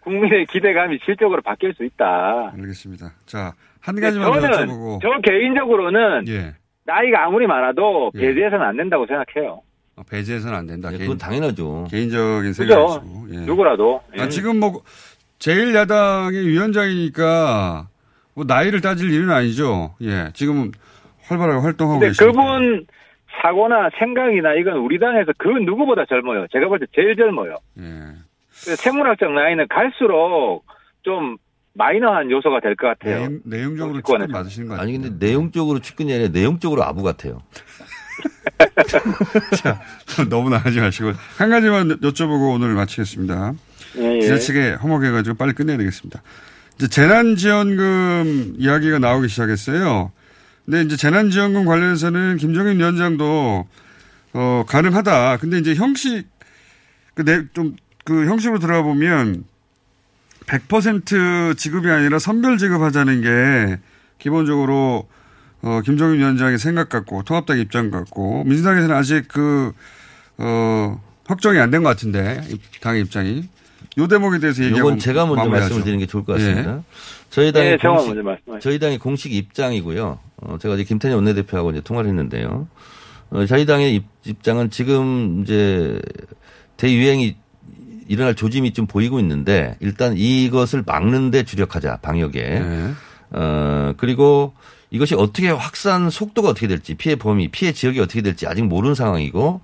국민의 기대감이 질적으로 바뀔 수 있다. 알겠습니다. 자, 한 가지만 더 저는 여쭤보고. 저 개인적으로는 예. 나이가 아무리 많아도 예. 배제해서는 안 된다고 생각해요. 어, 배제해서는 안 된다. 네, 개인, 그건 당연하죠. 개인적인 그죠? 생각이시고. 예. 누구라도. 예. 아, 지금 뭐 제1야당의 위원장이니까 뭐 나이를 따질 일은 아니죠. 예. 지금 활발하게 활동하고 계시니까. 그분 사고나 생각이나 이건 우리 당에서 그 누구보다 젊어요. 제가 볼 때 제일 젊어요. 예. 그래서 생물학적 나이는 갈수록 좀 마이너한 요소가 될 것 같아요. 내용, 내용적으로 정치권에서. 측근 맞으시는 거 같아요. 아니 근데 내용적으로 측근이 아니라 내용적으로 아부 같아요. 너무 나가지 마시고 한 가지만 여쭤보고 오늘 마치겠습니다. 예, 예. 지자체계 허목해가지고 빨리 끝내야 되겠습니다. 이제 재난지원금 이야기가 나오기 시작했어요. 근데 이제 재난지원금 관련해서는 김정인 위원장도 어 가능하다. 근데 이제 형식 그좀그 형식으로 들어가 보면 100% 지급이 아니라 선별 지급하자는 게 기본적으로 어, 김정인 위원장의 생각 같고 통합당 입장 같고 민주당에서는 아직 그, 어, 확정이 안 된 것 같은데 입- 당의 입장이. 요 대목에 대해서 얘기하고 이건 제가 먼저 마무리하죠. 말씀을 드리는 게 좋을 것 예. 같습니다. 저희 당의 예, 제가 공식, 먼저 말씀하시죠. 저희 당의 공식 입장이고요. 어, 제가 이제 김태년 원내대표하고 이제 통화를 했는데요. 어, 저희 당의 입, 입장은 지금 이제 대유행이 일어날 조짐이 좀 보이고 있는데 일단 이것을 막는데 주력하자 방역에. 예. 어, 그리고 이것이 어떻게 확산 속도가 어떻게 될지 피해 범위, 피해 지역이 어떻게 될지 아직 모르는 상황이고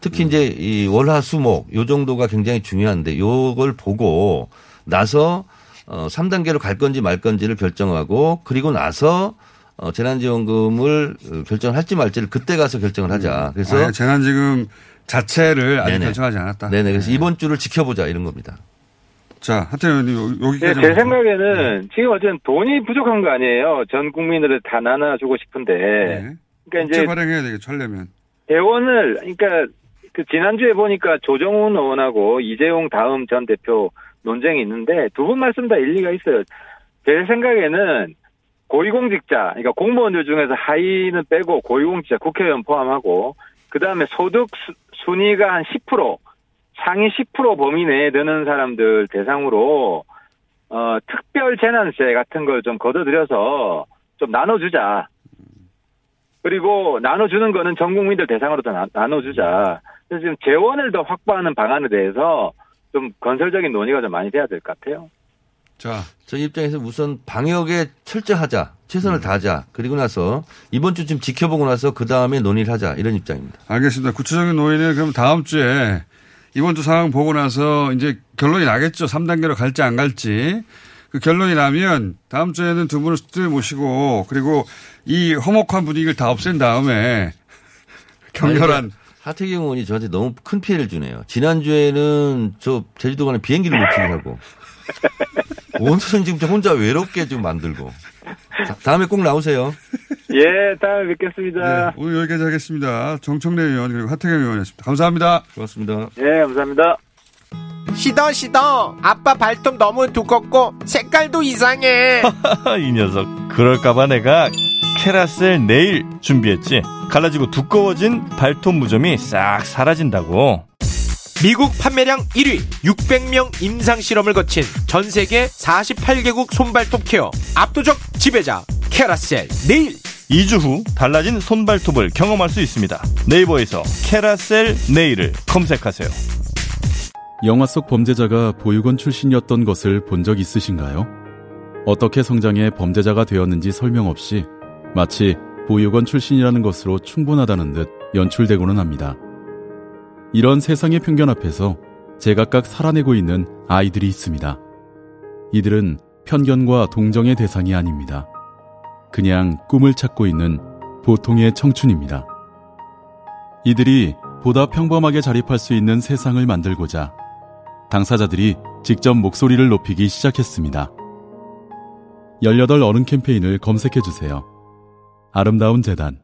특히 이제 이 월화수목 요 정도가 굉장히 중요한데 요걸 보고 나서 어 3단계로 갈 건지 말 건지를 결정하고 그리고 나서 어 재난지원금을 결정을 할지 말지를 그때 가서 결정을 하자. 그래서 아, 재난지금 자체를 아직 네네. 결정하지 않았다. 네네. 그래서 네. 이번 주를 지켜보자 이런 겁니다. 자, 하태현 의원님 예, 여기까지. 제 생각에는 지금 어쨌든 돈이 부족한 거 아니에요. 전 국민들을 다 나눠주고 싶은데. 네. 그러니까 이제 발행해야 되겠죠, 하려면. 대원을 그러니까 그 지난주에 보니까 조정훈 의원하고 이재용 다음 전 대표 논쟁이 있는데 두 분 말씀 다 일리가 있어요. 제 생각에는 고위공직자, 그러니까 공무원들 중에서 하위는 빼고 고위공직자 국회의원 포함하고 그 다음에 소득 수- 순위가 한 10% 상위 10% 범위 내에 드는 사람들 대상으로 어 특별 재난세 같은 걸 좀 걷어들여서 좀 나눠주자. 그리고 나눠주는 거는 전 국민들 대상으로 더 나, 나눠주자. 그래서 지금 재원을 더 확보하는 방안에 대해서 좀 건설적인 논의가 좀 많이 돼야 될 것 같아요. 자, 저희 입장에서 우선 방역에 철저하자, 최선을 다하자. 그리고 나서 이번 주좀 지켜보고 나서 그 다음에 논의를 하자 이런 입장입니다. 알겠습니다. 구체적인 논의는 그럼 다음 주에 이번 주 상황 보고 나서 이제 결론이 나겠죠. 3단계로 갈지 안 갈지. 그 결론이 나면 다음 주에는 두 분을 스튜디오에 모시고 그리고 이 허목한 분위기를 다 없앤 다음에 격렬한 하태경 의원이 저한테 너무 큰 피해를 주네요. 지난주에는 저 제주도 가는 비행기를 놓치게 하고 오늘은 지금 저 혼자 외롭게 좀 만들고 다음에 꼭 나오세요. 예, 다음에 뵙겠습니다. 네, 오늘 여기까지 하겠습니다. 정청래 의원 그리고 하태경 의원이었습니다. 감사합니다. 고맙습니다. 예, 감사합니다. 시더 시더 아빠 발톱 너무 두껍고 색깔도 이상해 이 녀석 그럴까봐 내가 캐라셀 네일 준비했지 갈라지고 두꺼워진 발톱 무좀이 싹 사라진다고 미국 판매량 1위 600명 임상 실험을 거친 전 세계 48개국 손발톱 케어 압도적 지배자 캐라셀 네일 2주 후 달라진 손발톱을 경험할 수 있습니다 네이버에서 캐라셀 네일을 검색하세요 영화 속 범죄자가 보육원 출신이었던 것을 본 적 있으신가요? 어떻게 성장해 범죄자가 되었는지 설명 없이 마치 보육원 출신이라는 것으로 충분하다는 듯 연출되고는 합니다. 이런 세상의 편견 앞에서 제각각 살아내고 있는 아이들이 있습니다. 이들은 편견과 동정의 대상이 아닙니다. 그냥 꿈을 찾고 있는 보통의 청춘입니다. 이들이 보다 평범하게 자립할 수 있는 세상을 만들고자 당사자들이 직접 목소리를 높이기 시작했습니다. 18 어른 캠페인을 검색해주세요. 아름다운 재단.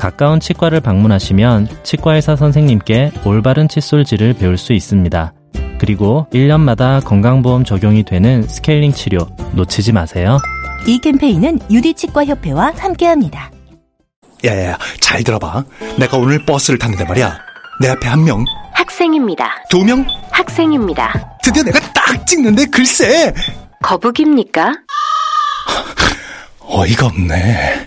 가까운 치과를 방문하시면 치과의사 선생님께 올바른 칫솔질을 배울 수 있습니다. 그리고 1년마다 건강보험 적용이 되는 스케일링 치료 놓치지 마세요. 이 캠페인은 유디치과협회와 함께합니다. 야야야, 잘 들어봐. 내가 오늘 버스를 탔는데 말이야. 내 앞에 한 명, 학생입니다. 두 명, 학생입니다. 드디어 내가 딱 찍는데 글쎄. 거북입니까? 어이가 없네.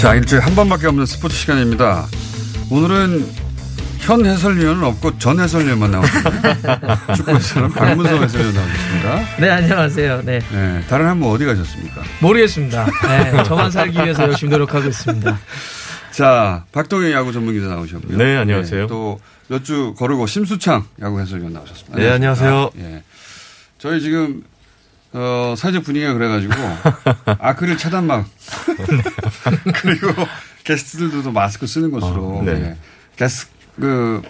자, 일주일에 한 번밖에 없는 스포츠 시간입니다. 오늘은 현 해설위원은 없고 전 해설위원만 나오십니다. 축구에서는 박문성 해설위원 나오셨습니다. 네, 안녕하세요. 네. 네, 다른 한 분 어디 가셨습니까? 모르겠습니다. 네, 저만 살기 위해서 열심히 노력하고 있습니다. 자, 박동현 야구 전문 기자 나오셨고요. 네, 안녕하세요. 또몇 주 거르고 심수창 야구 해설위원 나오셨습니다. 네, 안녕하세요. 예. 저희 지금 어, 사회적 분위기가 그래가지고 아크릴 차단막 그리고 게스트들도 마스크 쓰는 것으로 아, 네. 예. 게스 그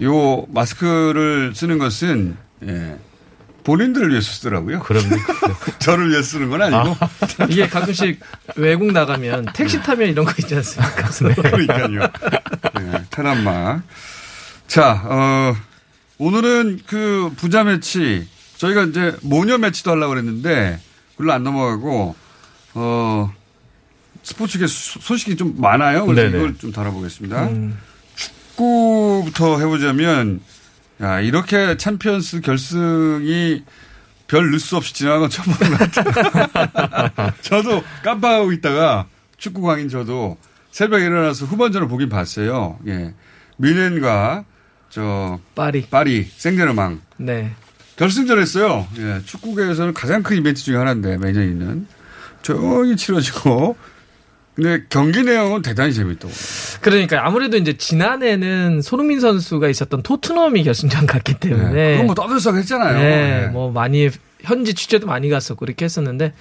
요 마스크를 쓰는 것은 예. 본인들을 위해서 쓰더라고요. 그럼요. 저를 위해 쓰는 건 아니고. 이게 가끔씩 외국 나가면 택시 타면 이런 거 있지 않습니까? 네. 그러니까요. 네, 테란막. 자, 어, 오늘은 그 부자 매치, 저희가 이제 모녀 매치도 하려고 그랬는데, 그걸로 안 넘어가고, 어, 스포츠계 소- 소식이 좀 많아요. 그래서 네네. 이걸 좀 다뤄보겠습니다. 음. 축구부터 해보자면, 야, 이렇게 챔피언스 결승이 별 뉴스 없이 지나간 건 처음 보는 것 같아요. 저도 깜빡하고 있다가 축구 광인 저도 새벽에 일어나서 후반전을 보긴 봤어요. 예. 미넨과 저 파리. 파리 생제르망 네. 결승전 했어요. 예. 축구계에서는 가장 큰 이벤트 중에 하나인데 매년 있는 조용히 치러지고 근데 경기 내용은 대단히 재밌더라고요. 그러니까 아무래도 이제 지난해는 손흥민 선수가 있었던 토트넘이 결승전 갔기 때문에 네, 그건 뭐 떠들썩했잖아요. 네, 네. 뭐 많이 현지 취재도 많이 갔었고 이렇게 했었는데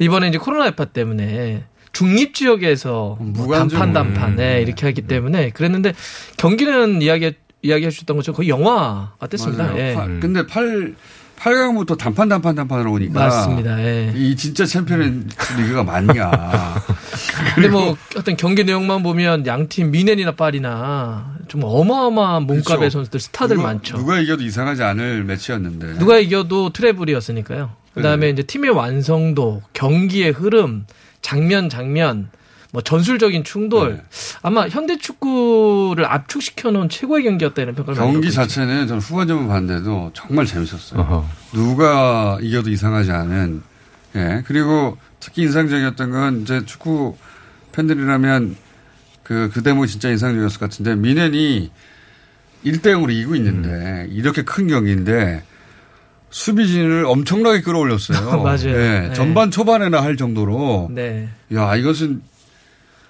이번에 이제 코로나 여파 때문에 중립 지역에서 뭐. 단판 단판 네, 이렇게 하기 때문에 그랬는데 경기는 이야기 이야기해 주셨던 것처럼 거의 영화 같았습니다. 예. 파- 근데 8 8강부터 단판 단판 단판으로 오니까 맞습니다. 예. 이 진짜 챔피언 리그가 맞냐. 근데 뭐 어떤 경기 내용만 보면 양팀 뮌헨이나 파리나 좀 어마어마한 몸값의 그렇죠. 선수들 스타들 누가, 많죠. 누가 이겨도 이상하지 않을 매치였는데. 누가 이겨도 트레블이었으니까요. 그다음에 이제 팀의 완성도, 경기의 흐름, 장면 장면, 뭐 전술적인 충돌 네. 아마 현대 축구를 압축시켜 놓은 최고의 경기였다 이런 평가를 경기. 자체는 저는 후반전만 봤는데도 정말 재밌었어요. 누가 이겨도 이상하지 않은. 예. 그리고 특히 인상적이었던 건 이제 축구 팬들이라면 그, 그 대목이 진짜 인상적이었을 것 같은데 미넨이 1대0으로 이기고 있는데 음. 이렇게 큰 경기인데 수비진을 엄청나게 끌어올렸어요. 맞아요. 예. 네. 전반 초반에나 할 정도로. 네. 야, 이것은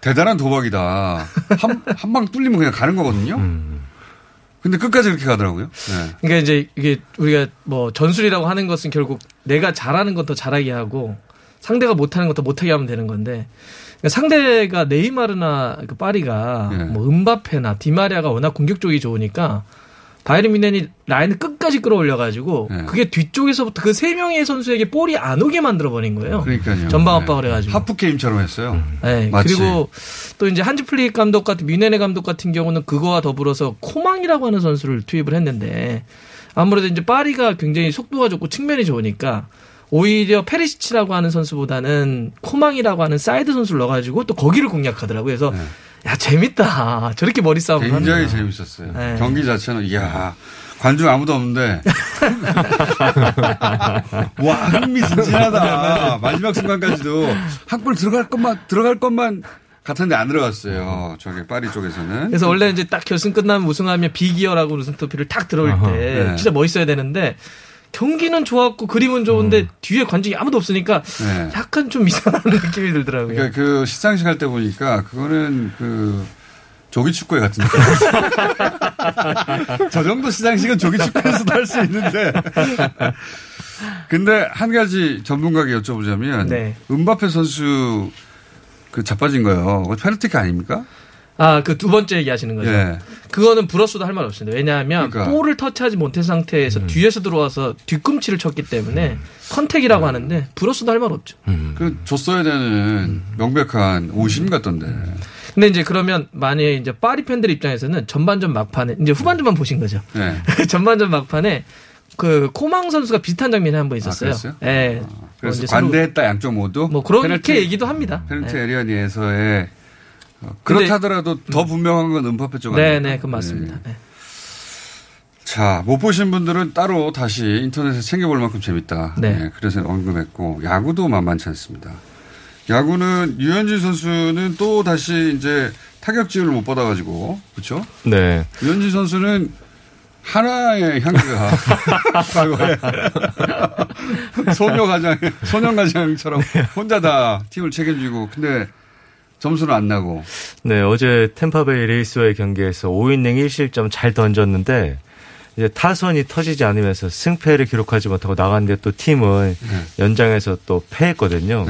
대단한 도박이다. 한, 한 방 뚫리면 그냥 가는 거거든요. 근데 끝까지 그렇게 가더라고요. 네. 그러니까 이제 이게 우리가 뭐 전술이라고 하는 것은 결국 내가 잘하는 건 더 잘하게 하고 상대가 못하는 것더 못하게 하면 되는 건데 그러니까 상대가 네이마르나 그 파리가 예. 뭐 은바페나 디마리아가 워낙 공격적이 좋으니까 바이에른 뮌헨이 라인을 끝까지 끌어올려가지고 예. 그게 뒤쪽에서부터 그 세 명의 선수에게 볼이 안 오게 만들어 버린 거예요. 그러니까요. 전방 네. 압박을 해가지고. 하프 게임처럼 했어요. 네, 마치. 그리고 또 이제 한지 플릭 감독 같은 뮌헨의 감독 같은 경우는 그거와 더불어서 코망이라고 하는 선수를 투입을 했는데 아무래도 이제 파리가 굉장히 속도가 좋고 측면이 좋으니까 오히려 페리시치라고 하는 선수보다는 코망이라고 하는 사이드 선수를 넣어가지고 또 거기를 공략하더라고요. 그래서 야 재밌다. 저렇게 머리 싸움을 네. 굉장히 하는구나. 재밌었어요. 네. 경기 자체는 이야 관중 아무도 없는데 와 흥미진진하다. 마지막 순간까지도 한 골 들어갈 것만 들어갈 것만 같은데 안 들어갔어요. 저기 파리 쪽에서는. 그래서 원래 이제 딱 결승 끝나면 우승하면 비기어라고 우승 트로피를 탁 들어올. 때 네. 진짜 멋있어야 되는데 경기는 좋았고 그림은 좋은데 음. 뒤에 관중이 아무도 없으니까 네. 약간 좀 이상한 느낌이 들더라고요. 그러니까 그 시상식 할 때 보니까 그거는 그 조기 축구회 같은 느낌. 저 정도 시상식은 조기 축구에서도 할 수 있는데. 근데 한 가지 전문가에게 여쭤보자면 네. 은바페 선수 그 자빠진 거요. 페널티킥 아닙니까? 아, 그 두 번째 얘기 하시는 거죠. 예. 그거는 불었어도 할 말 없습니다. 왜냐하면 그러니까. 볼을 터치하지 못한 상태에서 뒤에서 들어와서 뒤꿈치를 쳤기 때문에 contact이라고 하는데 불었어도 할 말 없죠. 그 줬어야 되는 명백한 오심 같던데. 근데 이제 그러면 만약에 이제 파리 팬들 입장에서는 전반전 막판에 이제 후반전만 보신 거죠. 네. 전반전 막판에 그 코망 선수가 비슷한 장면이 한 번 있었어요. 그랬어요? 예. 그래서 이제 서로 관대했다 양쪽 모두. 뭐 그렇게 페널티- 얘기도 합니다. 페널티 네. 에리어 내에서의 어, 그렇다더라도 더 분명한 건 음바페 쪽 네, 아닙니까? 네, 그 맞습니다. 네. 자, 못 보신 분들은 따로 다시 인터넷에 챙겨볼 만큼 재밌다. 네. 네, 그래서 언급했고, 야구도 만만치 않습니다. 야구는 유현진 선수는 또 다시 이제 타격지를 못 받아가지고, 그렇죠? 네. 유현진 선수는 하나의 향기가 과거에 소녀 가장, 소년 가장처럼 혼자 다 팀을 책임지고, 근데 점수는 안 나고. 네, 어제 템파베이 레이스와의 경기에서 5이닝 1실점 잘 던졌는데 이제 타선이 터지지 않으면서 승패를 기록하지 못하고 나갔는데 또 팀은 연장에서 또 패했거든요.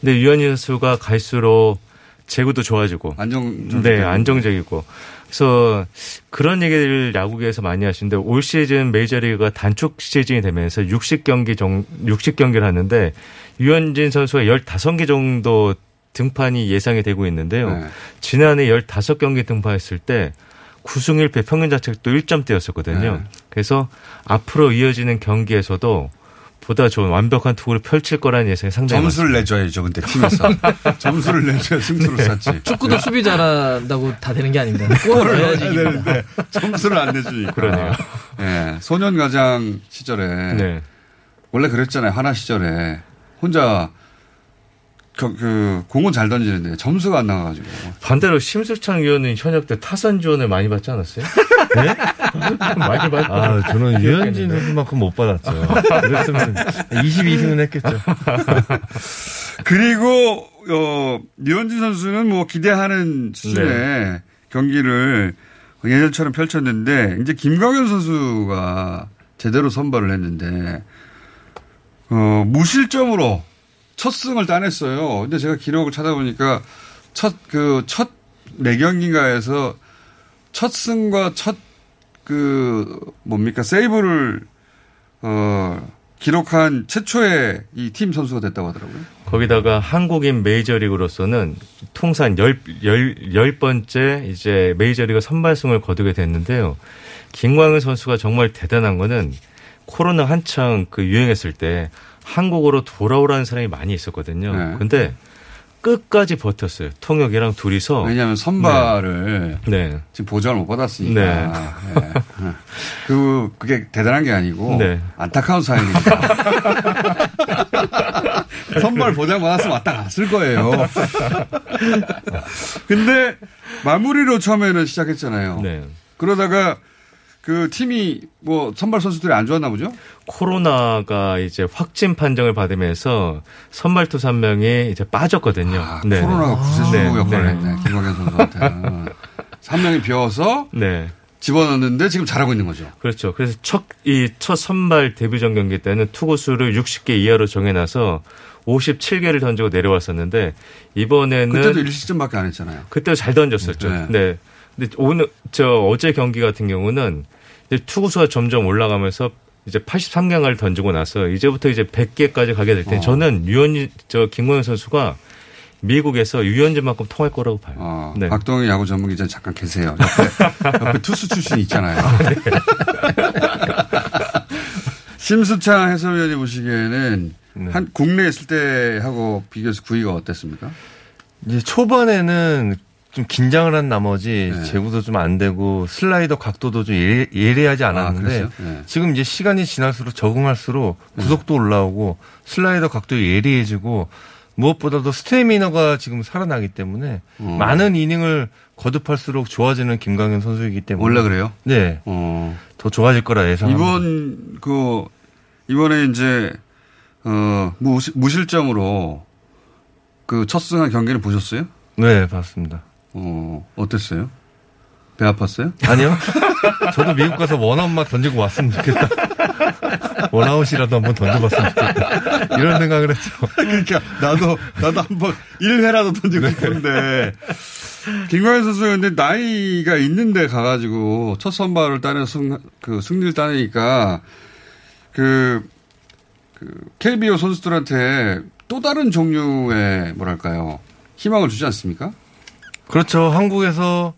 근데 유현희 선수가 갈수록 제구도 좋아지고. 안정 네, 안정적이고. 그래서 그런 얘기를 야구계에서 많이 하시는데 올 시즌 메이저리그가 단축 시즌이 되면서 60경기 정 60경기를 하는데 유현진 선수가 15개 정도 등판이 예상이 되고 있는데요. 네. 지난해 15경기 등판했을 때 9승 1패 평균 자책도 1점대였었거든요. 네. 그래서 앞으로 이어지는 경기에서도 보다 좋은 완벽한 투구를 펼칠 거라는 예상이 상당히 점수를 내줘야죠, 근데 팀에서. 점수를 내줘야 승수를 네. 쌓지. 축구도 수비 잘한다고 다 되는 게 아닙니다. 골을 이깁니다. 되는데 점수를 안 내주니까. 그러네요. 예, 소년 가장 시절에 네. 원래 그랬잖아요. 하나 시절에 혼자 그, 그 공은 잘 던지는데 점수가 안 나가가지고. 반대로 심수창 위원은 현역 때 타선 지원을 많이 받지 않았어요? 네? 많이 받. 아, 저는 유현진 선수만큼 못 받았죠. 그랬으면 22승은 했겠죠. 그리고 어 유현진 선수는 뭐 기대하는 수준의 경기를 예전처럼 펼쳤는데 이제 김광현 선수가 제대로 선발을 했는데 어 무실점으로 첫 승을 따냈어요. 근데 제가 기록을 찾아보니까 첫 그 첫 네 경기가에서 첫 승과 첫 그 뭡니까 세이브를 어 기록한 최초의 이 팀 선수가 됐다고 하더라고요. 거기다가 한국인 메이저리그로서는 통산 열, 열, 열 번째 이제 메이저리그 선발승을 거두게 됐는데요. 김광현 선수가 정말 대단한 거는 코로나 한창 그 유행했을 때 한국으로 돌아오라는 사람이 많이 있었거든요. 네. 근데 끝까지 버텼어요. 통역이랑 둘이서. 왜냐하면 선발을 네. 지금 보장을 못 받았으니까. 네. 예. 그 그게 대단한 게 아니고 네. 안타까운 사연이니까. 선발 보장 받았으면 왔다 갔을 거예요. 근데 마무리로 처음에는 시작했잖아요. 네. 그러다가 그 팀이 뭐 선발 선수들이 안 좋았나 보죠? 코로나가 이제 확진 판정을 받으면서 선발 투수 한 명이 이제 빠졌거든요. 네. 아, 코로나가 구세주고 네, 역할을 네. 했네. 김광현 선수한테. 한 명이 비어서 네. 집어넣는데 지금 잘하고 있는 거죠. 그렇죠. 그래서 첫, 이 첫 선발 데뷔전 경기 때는 투구수를 60개 이하로 정해놔서 57개를 던지고 내려왔었는데 이번에는 그때도 1실점밖에 안 했잖아요. 그때도 잘 던졌었죠. 네. 네. 근데 오늘 저 어제 경기 같은 경우는 이제 투구수가 점점 올라가면서 이제 83경을 던지고 나서 이제부터 이제 100개까지 가게 될때 어. 저는 유현진 저 김광현 선수가 미국에서 유현진만큼 통할 거라고 봐요. 어, 네. 박동희 야구 전문 기자 잠깐 계세요. 옆에, 옆에 투수 출신 있잖아요. 네. 심수창 해설위원이 보시기에는 네. 한 국내에 있을 때 하고 비교해서 구위가 어땠습니까? 이제 초반에는 좀 긴장을 한 나머지 네. 제구도 좀 안 되고 슬라이더 각도도 좀 예리, 예리하지 않았는데 그랬어요? 네. 지금 이제 시간이 지날수록 적응할수록 구속도 올라오고 슬라이더 각도 예리해지고 무엇보다도 스태미너가 지금 살아나기 때문에 어. 많은 이닝을 거듭할수록 좋아지는 김강현 선수이기 때문에 원래 그래요? 네. 어. 더 좋아질 거라 예상합니다. 이번 그 이번에 이제 어 무실, 무실점으로 그 첫 승한 경기를 보셨어요? 네, 봤습니다. 어 어땠어요? 배 아팠어요? 아니요. 저도 미국 가서 원아웃만 던지고 왔으면 좋겠다. 원아웃이라도 한번 던져봤으면 좋겠다. 이런 생각을 했죠. 그러니까 나도 나도 한번 1회라도 던지고 싶은데 김광현 선수가 근데 나이가 있는데 가가지고 첫 선발을 따내 승, 그 승리를 따내니까 그, 그 KBO 선수들한테 또 다른 종류의 뭐랄까요 희망을 주지 않습니까? 그렇죠. 한국에서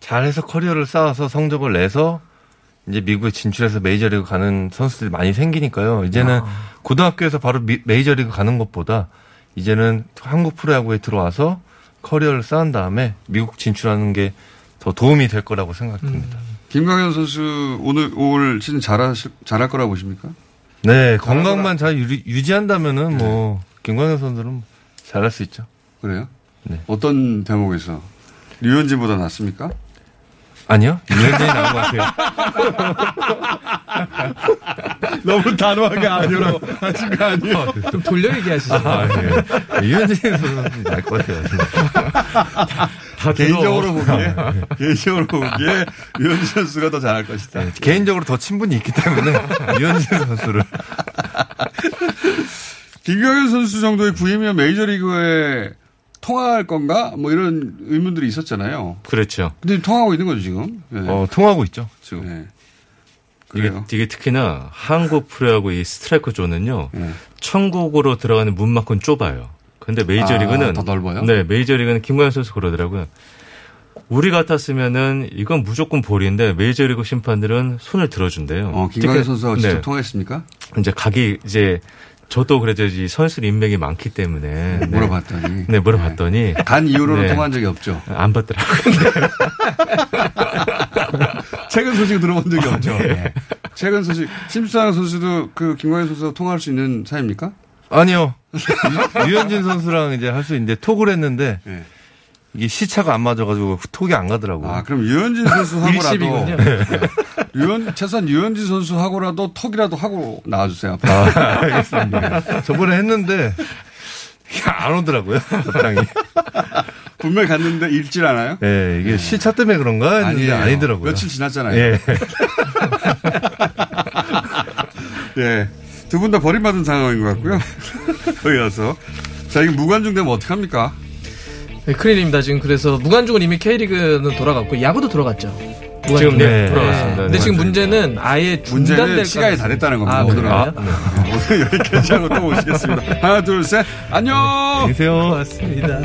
잘해서 커리어를 쌓아서 성적을 내서 이제 미국에 진출해서 메이저리그 가는 선수들이 많이 생기니까요. 이제는 고등학교에서 바로 미- 메이저리그 가는 것보다 이제는 한국 프로야구에 들어와서 커리어를 쌓은 다음에 미국 진출하는 게 더 도움이 될 거라고 생각됩니다. 김광현 선수 오늘 올 시즌 잘하실 잘할 거라고 보십니까? 네, 건강만 잘 유리- 유지 한다면은 뭐 김광현 선수는 잘할 수 있죠. 그래요? 네. 어떤 대목에서 류현진보다 낫습니까? 아니요, 유현진이 나은 것 같아요. 너무 단호하게 아니라고 하신 거 아니에요? 좀 돌려 얘기하시죠. 아, 예. 유현진 선수는 나을 것 같아요. 다 개인적으로 보기에 개인적으로 보기에 류현진 선수가 더 잘할 것이다. 네, 개인적으로 더 친분이 있기 때문에 류현진 선수를 김광현 선수 정도의 구위면 메이저리그에 통할 건가? 뭐 이런 의문들이 있었잖아요. 그렇죠. 근데 통하고 있는 거죠 지금. 네. 어, 통하고 있죠 지금. 네. 이게? 이게 특히나 한국 프로야구 이 스트라이크 존은요. 네. 천국으로 들어가는 문만큼 좁아요. 근데 메이저리그는 아, 더 넓어요? 네, 메이저리그는 김광현 선수 그러더라고요. 우리 같았으면은 이건 무조건 볼인데 메이저리그 심판들은 손을 들어준대요. 어, 김광현 선수하고 직접 네. 통화했습니까? 이제 각이 이제 저도 그래도 이 선수 인맥이 많기 때문에 네. 물어봤더니. 네, 물어봤더니 단 이후로는 네. 통화한 적이 없죠. 안 받더라고요. 최근 소식 들어본 적이 없죠. 네. 예. 최근 소식 심수상 선수도 그 김광현 선수와 통화할 수 있는 사이입니까? 아니요. 유- 유현진 선수랑 이제 할 수 있는데 톡을 했는데 네. 이게 시차가 안 맞아가지고 톡이 안 가더라고요. 아 그럼 유현진 선수하고라도 일십이군요. 네. 유현 최소한 유현진 선수하고라도 턱이라도 하고 나와주세요. 아, 알겠습니다. 저번에 했는데 안 오더라고요. 답장이. 분명히 갔는데 읽질 않아요? 네, 이게 시차 때문에 그런가 했는데 아니에요. 아니더라고요. 며칠 지났잖아요. 예. 예. 두 분 다 버림받은 상황인 것 같고요. 거기서. 자, 이거 무관중 되면 어떡합니까? 네, 큰일입니다. 지금 그래서 무관중은 이미 K리그는 돌아갔고 야구도 돌아갔죠. 무관중. 지금 네, 돌아갔습니다. 근데 네. 지금 문제는 아예 문제는 중단될 시간이 다 됐다는 겁니다. 아, 오늘은. 그래요? 오늘 여기까지 하고 또 오시겠습니다. 하나, 둘, 셋. 안녕! 계세요. 고맙습니다.